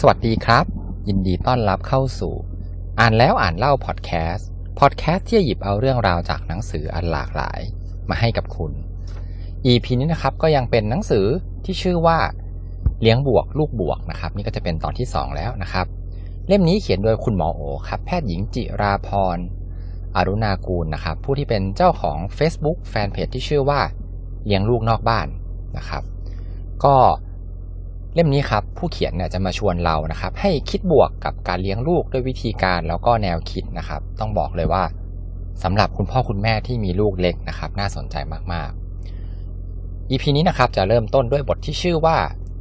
สวัสดีครับ ยินดีต้อนรับเข้าสู่ อ่านแล้วอ่านเล่าพอดแคสต์พอดแคสต์ที่จะหยิบเอาเรื่องราวจากหนังสืออันหลากหลายมาให้กับคุณ EP นี้นะครับก็ยังเป็นหนังสือที่ชื่อว่าเลี้ยงบวกลูกบวกนะครับ นี่ก็จะเป็นตอนที่ 2 แล้วนะครับ เล่มนี้เขียนโดยคุณหมอโอครับ แพทย์หญิงจิราพรอรุณากูลนะครับ ผู้ที่เป็นเจ้าของ Facebook แฟนเพจที่ชื่อว่าเลี้ยงลูกนอกบ้านนะครับ ก็ เล่มนี้ครับผู้เขียนเนี่ยจะมาชวนเรานะครับ ให้คิดบวกกับการเลี้ยงลูกด้วยวิธีการแล้วก็แนวคิดนะครับ ต้องบอกเลยว่าสำหรับคุณพ่อคุณแม่ที่มีลูกเล็กนะครับ น่าสนใจมากๆ EP นี้นะครับจะเริ่มต้นด้วยบทที่ชื่อว่า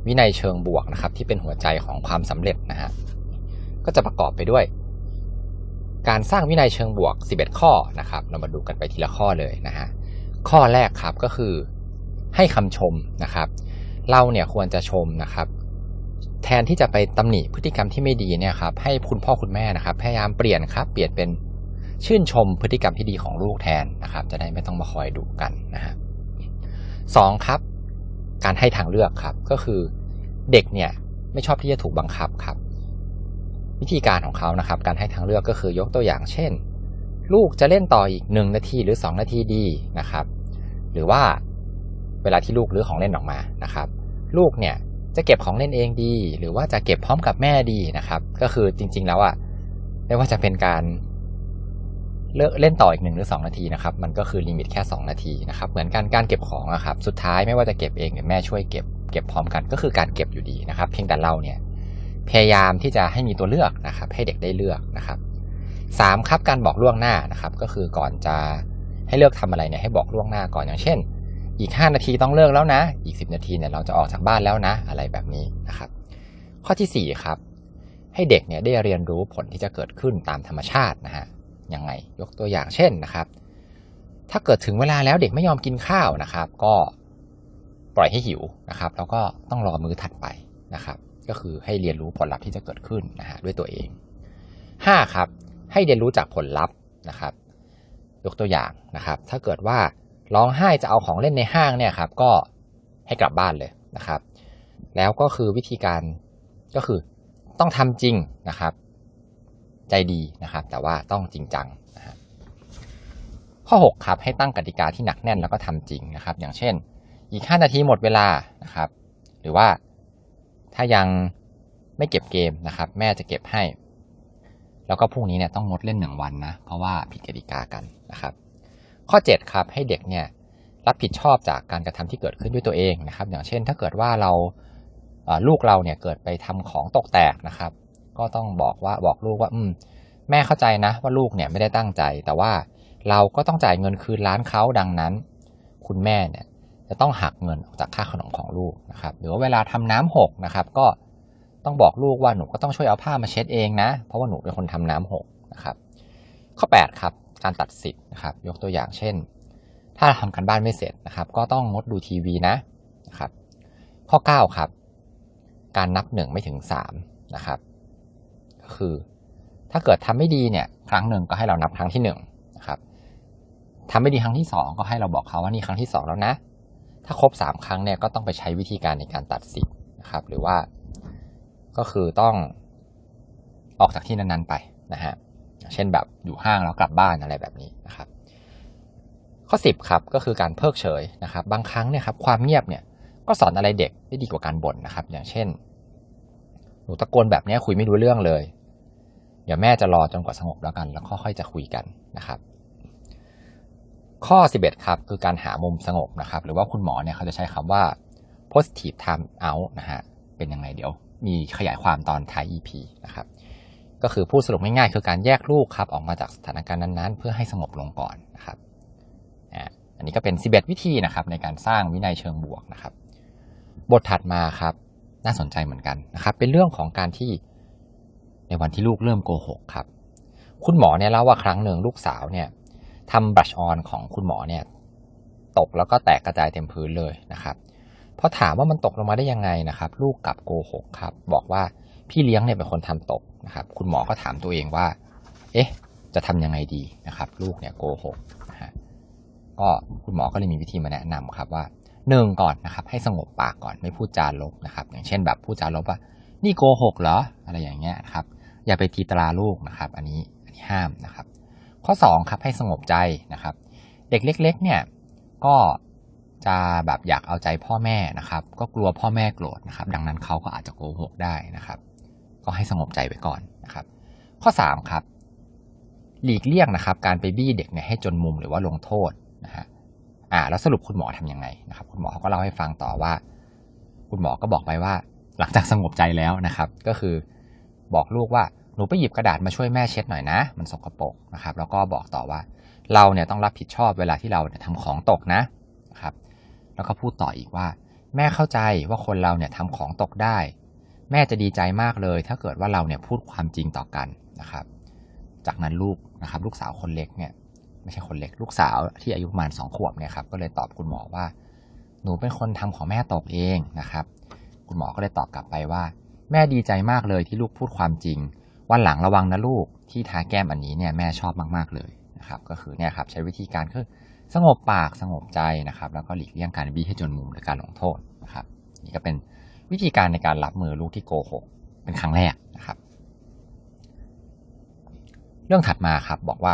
วินัยเชิงบวกนะครับ ที่เป็นหัวใจของความสำเร็จนะฮะก็จะประกอบไปด้วย การสร้างวินัยเชิงบวก 11 ข้อนะครับ เรามาดูกันไปทีละข้อเลยนะฮะข้อแรกครับก็คือให้คำชมนะครับ เราเนี่ยควรจะชมนะครับแทนที่จะไปตำหนิพฤติกรรมที่ไม่ดีเนี่ยครับให้คุณพ่อคุณแม่นะครับ พยายามเปลี่ยนครับเปลี่ยนเป็นชื่นชมพฤติกรรมที่ดีของลูกแทนนะครับ จะได้ไม่ต้องมาคอยดุกันนะฮะสองครับ การให้ทางเลือกครับ ก็คือเด็กเนี่ยไม่ชอบที่จะถูกบังคับครับ วิธีการของเขานะครับ การให้ทางเลือกก็คือยกตัวอย่างเช่น ลูกจะเล่นต่ออีกหนึ่งนาทีหรือสองนาทีดีนะครับ หรือว่าเวลาที่ลูกรื้อของเล่นออกมานะครับ ลูกเนี่ยจะเก็บของเล่นเองดี หรือว่าจะเก็บพร้อมกับแม่ดีนะครับ ก็คือจริง ๆ แล้วอะไม่ว่าจะเป็นการเลิกเล่นต่ออีกหนึ่งหรือสองนาทีนะครับ มันก็คือลิมิตแค่สองนาทีนะครับ เหมือนกันการเก็บของอะครับ สุดท้ายไม่ว่าจะเก็บเองหรือแม่ช่วยเก็บ เก็บพร้อมกันก็คือการเก็บอยู่ดีนะครับ เพียงแต่เราเนี่ยพยายามที่จะให้มีตัวเลือกนะครับ ให้เด็กได้เลือกนะครับสามครับการบอกล่วงหน้านะครับ ก็คือก่อนจะให้เลือกทำอะไรเนี่ยให้บอกล่วงหน้าก่อนอย่างเช่น อีก 5 นาทีต้องเลิกแล้วนะ อีก 10 นาทีเนี่ยเราจะออกจากบ้านแล้วนะ อะไรแบบนี้นะครับ ข้อที่ 4 ครับ ให้เด็กเนี่ยได้เรียนรู้ผลที่จะเกิดขึ้นตามธรรมชาตินะฮะ ยังไง ยกตัวอย่างเช่นนะครับ ถ้าเกิดถึงเวลาแล้วเด็กไม่ยอมกินข้าวนะครับ ก็ปล่อยให้หิวนะครับ แล้วก็ต้องรอมื้อถัดไปนะครับ ก็คือให้เรียนรู้ผลลัพธ์ที่จะเกิดขึ้นนะฮะด้วยตัวเอง 5 ครับ ให้เรียนรู้จากผลลัพธ์นะครับ ยกตัวอย่างนะครับ ถ้าเกิดว่า ร้องไห้จะเอาของเล่นในห้างเนี่ยครับ ก็ให้กลับบ้านเลยนะครับ แล้วก็คือวิธีการก็คือต้องทำจริงนะครับ ใจดีนะครับ แต่ว่าต้องจริงจังนะข้อ 6 ครับให้ตั้งกติกาที่หนักแน่นแล้วก็ทำจริงนะครับ อย่างเช่น อีก 5 นาทีหมดเวลานะครับ หรือว่าถ้ายังไม่เก็บเกมนะครับ แม่จะเก็บให้ แล้วก็พรุ่งนี้เนี่ยต้องงดเล่นหนึ่งวันนะ เพราะว่าผิดกติกากันนะครับ ข้อ 7 ครับ ให้เด็กเนี่ยรับผิดชอบจากการกระทำที่เกิดขึ้นด้วยตัวเองนะครับ อย่างเช่น ถ้าเกิดว่าเราลูกเราเนี่ยเกิดไปทำของตกแตกนะครับ ก็ต้องบอกว่าบอกลูกว่า อืม แม่เข้าใจนะ ว่าลูกเนี่ยไม่ได้ตั้งใจ แต่ว่าเราก็ต้องจ่ายเงินคืนร้านเขาดังนั้น คุณแม่เนี่ยจะต้องหักเงินออกจากค่าขนมของลูกนะครับ หรือว่าเวลาทำน้ำหกนะครับ ก็ต้องบอกลูกว่าหนูก็ต้องช่วยเอาผ้ามาเช็ดเองนะ เพราะว่าหนูเป็นคนทำน้ำหกนะครับ ข้อ 8 ครับ การตัดสิทธิ์นะครับ ยกตัวอย่างเช่น ถ้าทำกันบ้านไม่เสร็จนะครับ ก็ต้องงดดูทีวีนะนะครับ ข้อ 9 ครับ การนับหนึ่งไม่ถึง3นะครับ ก็คือ ถ้าเกิดทำไม่ดีเนี่ยครั้งหนึ่งก็ให้เรานับครั้งที่1นนะครับทำไม่ดีครั้งที่ 2 ก็ให้เราบอกเขาว่านี่ครั้งที่ 2 แล้วนะ ถ้าครบ 3 ครั้งเนี่ยก็ต้องไปใช้วิธีการในการตัดสิทธิ์นะครับ หรือว่าก็คือต้องออกจากที่นั้นๆไปนะฮะ เช่นแบบอยู่ห้างแล้วกลับบ้านอะไรแบบนี้นะครับ ข้อ 10ครับก็คือการเพิกเฉยนะครับ บางครั้งเนี่ยครับความเงียบเนี่ยก็สอนอะไรเด็กได้ดีกว่าการบ่นนะครับ อย่างเช่น หนูตะโกนแบบนี้คุยไม่รู้เรื่องเลย เดี๋ยวแม่จะรอจนกว่าสงบแล้วกัน แล้วค่อยๆจะคุยกันนะครับ ข้อ 11ครับคือการหามุมสงบนะครับ หรือว่าคุณหมอเนี่ยเขาจะใช้คำว่า positive time out นะฮะเป็นยังไงเดี๋ยวมีขยายความตอนท้าย EP นะครับ ก็คือพูดสรุปง่ายๆคือการแยกลูกครับออกมาจากสถานการณ์นั้นๆ เพื่อให้สงบลงก่อนนะครับอันนี้ก็เป็น 11 วิธีนะครับในการสร้างวินัยเชิงบวกนะครับ บทถัดมาครับน่าสนใจเหมือนกันนะครับ เป็นเรื่องของการที่ในวันที่ลูกเริ่มโกหกครับ คุณหมอเนี่ยเล่าว่าครั้งหนึ่งลูกสาวเนี่ยทำบรัชออนของคุณหมอเนี่ยตกแล้วก็แตกกระจายเต็มพื้นเลยนะครับพอถามว่ามันตกลงมาได้ยังไงนะครับ ลูกกลับโกหกครับ บอกว่าพี่เลี้ยงเนี่ยเป็นคนทำตก นะครับ คุณหมอก็ถามตัวเองว่า เอ๊ะ จะทำยังไงดีนะครับ ลูกเนี่ยโกหกนะฮะก็คุณหมอก็เลยมีวิธีมาแนะนำครับว่าหนึ่งก่อนนะครับ ให้สงบปากก่อนไม่พูดจาลบนะครับ อย่างเช่นแบบพูดจาลบว่า นี่โกหกเหรออะไรอย่างเงี้ยครับ อย่าไปตีตราลูกนะครับ อันนี้อันนี้ห้ามนะครับ ข้อสองครับให้สงบใจนะครับ เด็กเล็ก ๆ เนี่ยก็จะแบบอยากเอาใจพ่อแม่นะครับ ก็กลัวพ่อแม่โกรธนะครับ ดังนั้นเขาก็อาจจะโกหกได้นะครับ ก็ให้สงบใจไว้ก่อนนะครับ ข้อสามครับหลีกเลี่ยงนะครับ การไปบี้เด็กเนี่ยให้จนมุมหรือว่าลงโทษนะฮะอ่า แล้วสรุปคุณหมอทํำยังไงนะครับ คุณหมอเขาก็เล่าให้ฟังต่อว่า คุณหมอก็บอกไปว่า หลังจากสงบใจแล้วนะครับ ก็คือบอกลูกว่าหนูไปหยิบกระดาษมาช่วยแม่เช็ดหน่อยนะ มันสกปรกนะครับ แล้วก็บอกต่อว่า เราเนี่ยต้องรับผิดชอบเวลาที่เราเนี่ยทำของตกนะครับ แล้วก็พูดต่ออีกว่า แม่เข้าใจว่าคนเราเนี่ยทำของตกได้ แม่จะดีใจมากเลย ถ้าเกิดว่าเราเนี่ยพูดความจริงต่อกันนะครับ จากนั้นลูกนะครับ ลูกสาวคนเล็กเนี่ยไม่ใช่คนเล็ก ลูกสาวที่อายุประมาณสองขวบเนี่ยครับก็เลยตอบคุณหมอว่า หนูเป็นคนทำของแม่ตกเองนะครับ คุณหมอก็เลยตอบกลับไปว่า แม่ดีใจมากเลยที่ลูกพูดความจริงวันหลังระวังนะลูกที่ทาแก้มอันนี้เนี่ยแม่ชอบมากๆเลยนะครับ ก็คือเนี่ยครับใช้วิธีการคือสงบปากสงบใจนะครับ แล้วก็หลีกเลี่ยงการบี้ให้จนมุมหรือการลงโทษนะครับ นี่ก็เป็น วิธีการในการรับมือลูกที่โกหกเป็นครั้งแรกนะครับ เรื่องถัดมาครับบอกว่า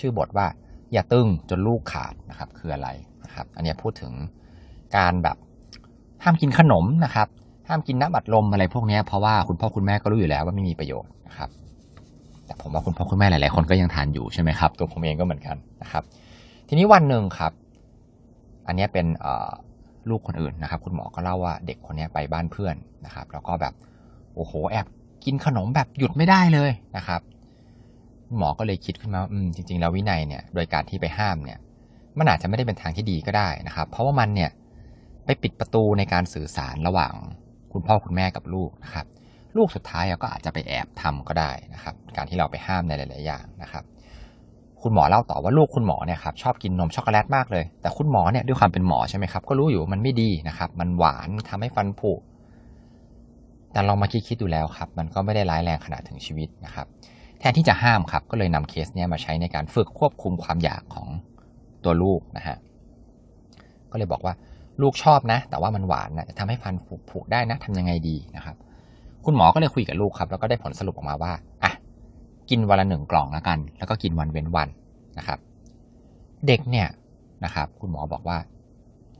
ชื่อบทว่า อย่าตึงจนลูกขาดนะครับ คืออะไรนะครับ อันนี้พูดถึงการแบบห้ามกินขนมนะครับ ห้ามกินน้ำอัดลมอะไรพวกนี้เพราะว่าคุณพ่อคุณแม่ก็รู้อยู่แล้วว่าไม่มีประโยชน์นะครับ แต่ผมว่าคุณพ่อคุณแม่หลาย ๆ คนก็ยังทานอยู่ใช่ไหมครับ ตัวผมเองก็เหมือนกันนะครับ ทีนี้วันหนึ่งครับ อันนี้เป็น ลูกคนอื่นนะครับ คุณหมอก็เล่าว่าเด็กคนนี้ไปบ้านเพื่อนนะครับ แล้วก็แบบโอ้โหแอบกินขนมแบบหยุดไม่ได้เลยนะครับ หมอก็เลยคิดขึ้นมาอืมจริง ๆ แล้ววินัยเนี่ยโดยการที่ไปห้ามเนี่ย มันอาจจะไม่ได้เป็นทางที่ดีก็ได้นะครับ เพราะว่ามันเนี่ยไปปิดประตูในการสื่อสารระหว่างคุณพ่อคุณแม่กับลูกนะครับ ลูกสุดท้ายก็อาจจะไปแอบทำก็ได้นะครับ การที่เราไปห้ามในหลาย ๆ อย่างนะครับ คุณหมอเล่าต่อว่าลูกคุณหมอเนี่ยครับชอบกินนมช็อกโกแลตมากเลย แต่คุณหมอเนี่ยด้วยความเป็นหมอใช่ไหมครับก็รู้อยู่มันไม่ดีนะครับ มันหวานทำให้ฟันผุแต่ลองมาคิดๆดูแล้วครับ มันก็ไม่ได้ร้ายแรงขนาดถึงชีวิตนะครับ แทนที่จะห้ามครับ ก็เลยนำเคสเนี้ยมาใช้ในการฝึกควบคุมความอยากของตัวลูกนะฮะก็เลยบอกว่าลูกชอบนะ แต่ว่ามันหวานนะจะทำให้ฟันผุผุได้นะทำยังไงดีนะครับ คุณหมอก็เลยคุยกับลูกครับ แล้วก็ได้ผลสรุปออกมาว่าอะ กินวันละหนึ่งกล่องแล้วกัน แล้วก็กินวันเว้นวันนะครับ เด็กเนี่ยนะครับ คุณหมอบอกว่า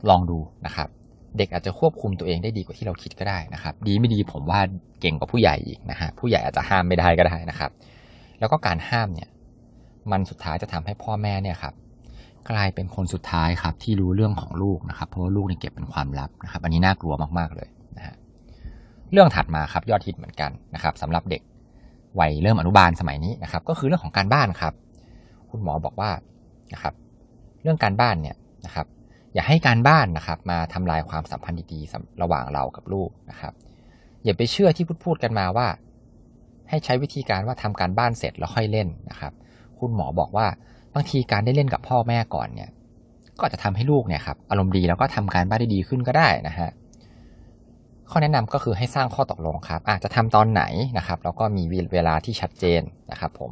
ลองดูนะครับ เด็กอาจจะควบคุมตัวเองได้ดีกว่าที่เราคิดก็ได้นะครับ ดีไม่ดีผมว่าเก่งกว่าผู้ใหญ่อีกนะฮะผู้ใหญ่อาจจะห้ามไม่ได้ก็ได้นะครับ แล้วก็การห้ามเนี่ย มันสุดท้ายจะทำให้พ่อแม่เนี่ยครับกลายเป็นคนสุดท้ายครับที่รู้เรื่องของลูกนะครับ เพราะว่าลูกเนี่ยเก็บเป็นความลับนะครับ อันนี้น่ากลัวมากๆเลยนะฮะเรื่องถัดมาครับยอดฮิตเหมือนกันนะครับสำหรับเด็ก วัยเริ่มอนุบาลสมัยนี้นะครับ ก็คือเรื่องของการบ้านครับ คุณหมอบอกว่านะครับ เรื่องการบ้านเนี่ยนะครับ อย่าให้การบ้านนะครับ มาทำลายความสัมพันธ์ดีๆระหว่างเรากับลูกนะครับ อย่าไปเชื่อที่พูดพูดกันมาว่า ให้ใช้วิธีการว่าทำการบ้านเสร็จแล้วค่อยเล่นนะครับ คุณหมอบอกว่าบางทีการได้เล่นกับพ่อแม่ก่อนเนี่ย ก็จะทำให้ลูกเนี่ยครับอารมณ์ดีแล้วก็ทำการบ้านได้ดีขึ้นก็ได้นะฮะ ข้อแนะนำก็คือให้สร้างข้อตกลงครับอาจจะทำตอนไหนนะครับ แล้วก็มีเวลาที่ชัดเจนนะครับ ผม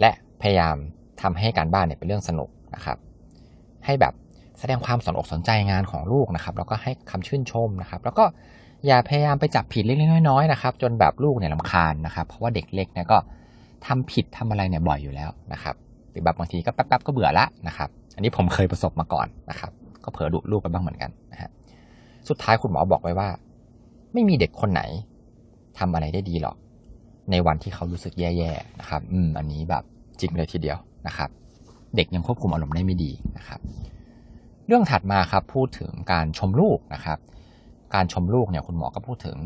และพยายามทำให้การบ้านเนี่ยเป็นเรื่องสนุกนะครับ ให้แบบแสดงความสนอกสนใจงานของลูกนะครับ แล้วก็ให้คำชื่นชมนะครับ แล้วก็อย่าพยายามไปจับผิดเล็กๆน้อยๆนะครับ จนแบบลูกเนี่ยลำคาญนะครับ เพราะว่าเด็กเล็กเนี่ยก็ทำผิดทำอะไรเนี่ยบ่อยอยู่แล้วนะครับหรือแบบบางทีก็แป๊บๆก็เบื่อละนะครับ อันนี้ผมเคยประสบมาก่อนนะครับ ก็เผลอดุลูกไปบ้างเหมือนกันนะฮะ สุดท้ายคุณหมอบอกไว้ว่า ไม่มีเด็กคนไหนทำอะไรได้ดีหรอก ในวันที่เขารู้สึกแย่ๆนะครับ อืม อันนี้แบบจริงเลยทีเดียวนะครับ เด็กยังควบคุมอารมณ์ได้ไม่ดีนะครับ เรื่องถัดมาครับพูดถึงการชมลูกนะครับ การชมลูกเนี่ยคุณหมอก็พูดถึง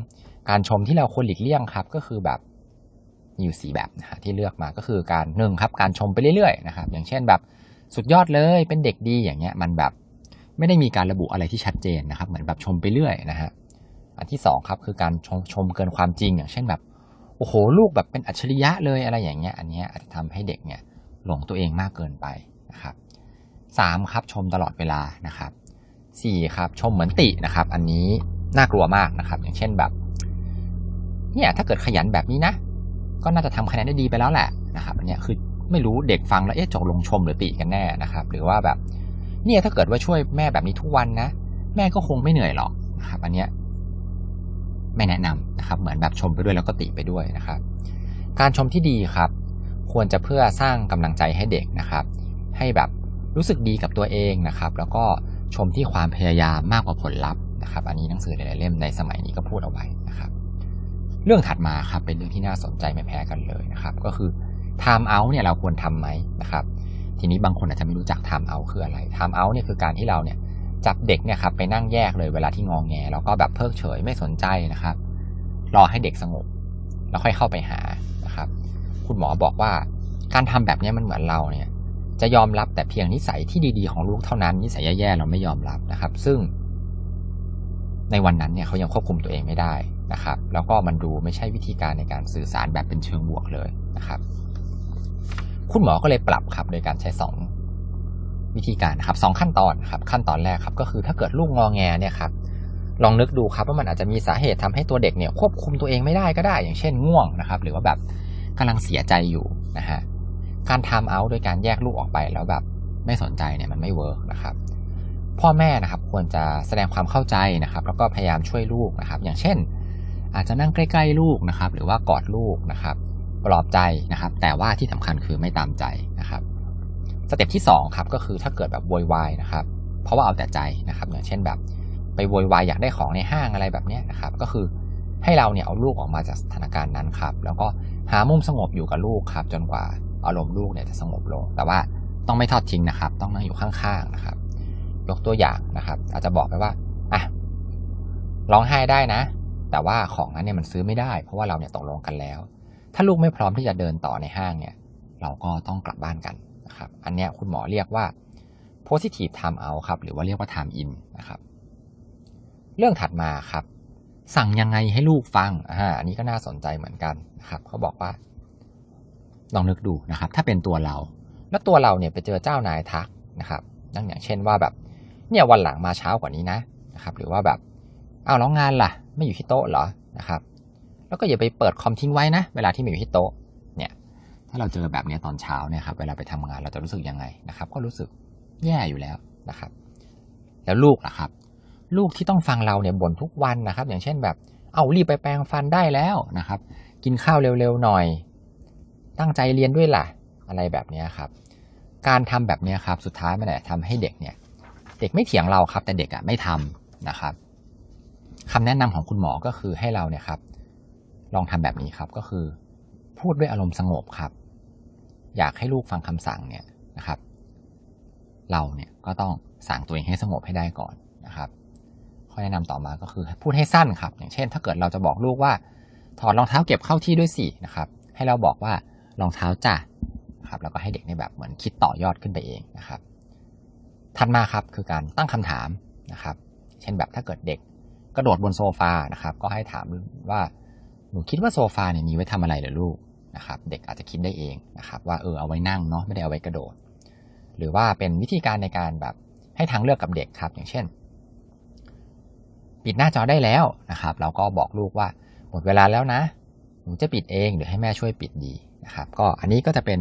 การชมที่เราควรหลีกเลี่ยงครับ ก็คือแบบมีอยู่สี่แบบนะฮะที่เลือกมาก็คือการหนึ่งครับ การชมไปเรื่อยๆนะครับ อย่างเช่นแบบสุดยอดเลยเป็นเด็กดีอย่างเงี้ย มันแบบ ไม่ได้มีการระบุอะไรที่ชัดเจนนะครับ เหมือนแบบชมไปเรื่อยนะฮะอันที่สองครับคือการชมชมเกินความจริง อย่างเช่นแบบโอ้โหลูกแบบเป็นอัจฉริยะเลยอะไรอย่างเงี้ย อันนี้อาจจะทำให้เด็กเนี่ยหลงตัวเองมากเกินไปนะครับสามครับชมตลอดเวลานะครับสี่ครับชมเหมือนตินะครับ อันนี้น่ากลัวมากนะครับ อย่างเช่นแบบ เนี่ยถ้าเกิดขยันแบบนี้นะ ก็น่าจะทำคะแนนได้ดีไปแล้วแหละนะครับ อันนี้คือไม่รู้เด็กฟังแล้วเอ๊ะจกลงชมหรือติกันแน่นะครับ หรือว่าแบบ เนี่ยถ้าเกิดว่าช่วยแม่แบบนี้ทุกวันนะ แม่ก็คงไม่เหนื่อยหรอกนะครับ อันเนี้ยไม่แนะนำนะครับ เหมือนแบบชมไปด้วยแล้วก็ติไปด้วยนะครับ การชมที่ดีครับ ควรจะเพื่อสร้างกำลังใจให้เด็กนะครับ ให้แบบรู้สึกดีกับตัวเองนะครับ แล้วก็ชมที่ความพยายามมากกว่าผลลัพธ์นะครับ อันนี้หนังสือหลายๆเล่มในสมัยนี้ก็พูดเอาไว้นะครับ เรื่องถัดมาครับเป็นเรื่องที่น่าสนใจไม่แพ้กันเลยนะครับ ก็คือ time out เนี่ยเราควรทำไหมนะครับ ทีนี้บางคนอาจจะไม่รู้จัก time out คืออะไร time out เนี่ยคือการที่เราเนี่ยจับเด็กเนี่ยครับไปนั่งแยกเลยเวลาที่งองแงแล้วก็แบบเพิกเฉยไม่สนใจนะครับ รอให้เด็กสงบ แล้วค่อยเข้าไปหานะครับ คุณหมอบอกว่าการทำแบบนี้มันเหมือนเราเนี่ย จะยอมรับแต่เพียงนิสัยที่ดีๆของลูกเท่านั้นนิสัยแย่ๆเราไม่ยอมรับนะครับ ซึ่ง ในวันนั้นเนี่ยเขายังควบคุมตัวเองไม่ได้นะครับ แล้วก็มันดูไม่ใช่วิธีการในการสื่อสารแบบเป็นเชิงบวกเลยนะครับ คุณหมอก็เลยปรับครับโดยการใช้สองวิธีการครับสองขั้นตอนครับขั้นตอนแรกครับก็คือถ้าเกิดลูกงอแงเนี่ยครับลองนึกดูครับว่ามันอาจจะมีสาเหตุทำให้ตัวเด็กเนี่ยควบคุมตัวเองไม่ได้ก็ได้ อย่างเช่นง่วงนะครับ หรือว่าแบบกำลังเสียใจอยู่นะฮะการ time out โดยการแยกลูกออกไปแล้วแบบไม่สนใจเนี่ยมันไม่ work นะครับพ่อแม่นะครับควรจะแสดงความเข้าใจนะครับ แล้วก็พยายามช่วยลูกนะครับ อย่างเช่น อาจจะนั่งใกล้ ๆ ลูกนะครับ หรือว่ากอดลูกนะครับ ปลอบใจนะครับ แต่ว่าที่สำคัญคือไม่ตามใจนะครับ step ที่2ครับก็คือถ้าเกิดแบบโวยวายนะครับ เพราะว่าเอาแต่ใจนะครับอย่างเช่นแบบไปโวยวายอยากได้ของในห้างอะไรแบบนี้นะครับ ก็คือให้เราเนี่ยเอาลูกออกมาจากสถานการณ์นั้นครับ แล้วก็หามุมสงบอยู่กับลูกครับ จนกว่าอารมณ์ลูกเนี่ยจะสงบลง แต่ว่าต้องไม่ทอดทิ้งนะครับ ต้องนั่งอยู่ข้างๆนะครับ ยกตัวอย่างนะครับ อาจจะบอกไปว่าอะร้องไห้ได้นะ แต่ว่าของนั้นเนี่ยมันซื้อไม่ได้ เพราะว่าเราเนี่ยตกลงกันแล้ว ถ้าลูกไม่พร้อมที่จะเดินต่อในห้างเนี่ย เราก็ต้องกลับบ้านกันนะครับ อันนี้คุณหมอเรียกว่า positive time out ครับ หรือว่าเรียกว่า time in นะครับ เรื่องถัดมาครับ สั่งยังไงให้ลูกฟังอ่าอันนี้ก็น่าสนใจเหมือนกันนะครับ เขาบอกว่า ลองนึกดูนะครับ ถ้าเป็นตัวเรา แล้วตัวเราเนี่ยไปเจอเจ้านายทักนะครับนั่นอย่างเช่นว่าแบบ เนี่ยวันหลังมาเช้ากว่านี้นะนะครับ หรือว่าแบบ อ้าวแล้วงานล่ะ ไม่อยู่ที่โต๊ะเหรอนะครับ แล้วก็อย่าไปเปิดคอมทิ้งไว้นะ เวลาที่ม่อยู่ที่โต๊ะเนี่ยถ้าเราเจอแบบนี้ตอนเช้าเนี่ยครับเวลาไปทำงานเราจะรู้สึกยังไงนะครับ ก็รู้สึกแย่อยู่แล้วนะครับ แล้วลูกล่ะครับ ลูกที่ต้องฟังเราเนี่ยบ่นทุกวันนะครับ อย่างเช่นแบบ เอารีบไปแปรงฟันได้แล้วนะครับ กินข้าวเร็วๆหน่อย ตั้งใจเรียนด้วยล่ะ อะไรแบบนี้ครับ การทำแบบนี้ครับสุดท้ายมันแหละทำให้เด็กเนี่ย เด็กไม่เถียงเราครับ แต่เด็กอะไม่ทำนะครับคำแนะนำของคุณหมอก็คือให้เราเนี่ยครับ ลองทำแบบนี้ครับก็คือ พูดด้วยอารมณ์สงบครับ อยากให้ลูกฟังคำสั่งเนี่ยนะครับ เราเนี่ยก็ต้องสั่งตัวเองให้สงบให้ได้ก่อนนะครับข้อแนะนำต่อมาก็คือพูดให้สั้นครับ อย่างเช่น ถ้าเกิดเราจะบอกลูกว่า ถอดรองเท้าเก็บเข้าที่ด้วยสินะครับ ให้เราบอกว่ารองเท้าจ้ะครับแล้วก็ให้เด็กในแบบเหมือนคิดต่อยอดขึ้นไปเองนะครับ ถัดมาครับคือการตั้งคำถามนะครับ เช่นแบบถ้าเกิดเด็กกระโดดบนโซฟานะครับ ก็ให้ถามว่า หนูคิดว่าโซฟาเนี่ยมีไว้ทำอะไรเหรอลูกนะครับ เด็กอาจจะคิดได้เองนะครับ ว่าเออเอาไว้นั่งเนาะไม่ได้เอาไว้กระโดด หรือว่าเป็นวิธีการในการแบบให้ทางเลือกกับเด็กครับ อย่างเช่น ปิดหน้าจอได้แล้วนะครับ เราก็บอกลูกว่าหมดเวลาแล้วนะหนูจะปิดเองหรือให้แม่ช่วยปิดดีนะครับ ก็อันนี้ก็จะเป็น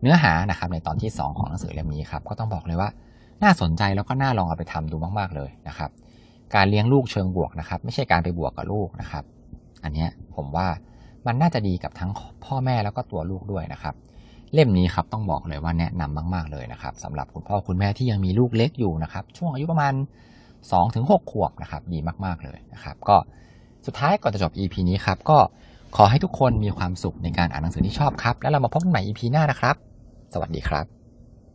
เนื้อหานะครับในตอนที่ 2 ของหนังสือเล่มนี้ครับก็ต้องบอกเลยว่าน่าสนใจแล้วก็น่าลองเอาไปทำดูมาก ๆเลยนะครับ การเลี้ยงลูกเชิงบวกนะครับ ไม่ใช่การไปบวกกับลูกนะครับ อันนี้ผมว่ามันน่าจะดีกับทั้งพ่อแม่แล้วก็ตัวลูกด้วยนะครับ เล่มนี้ครับต้องบอกเลยว่าแนะนำมาก ๆเลยนะครับสำหรับคุณพ่อคุณแม่ที่ยังมีลูกเล็กอยู่นะครับ ช่วงอายุประมาณ 2-6ถึงขวบนะครับ ดีมากๆเลยนะครับ ก็สุดท้ายก่อนจะจบ EP นี้ครับก็ขอให้ทุกคนมีความสุขในการอ่านหนังสือที่ชอบครับ แล้วเรามาพบกันใหม่ EP หน้านะครับ สวัสดีครับ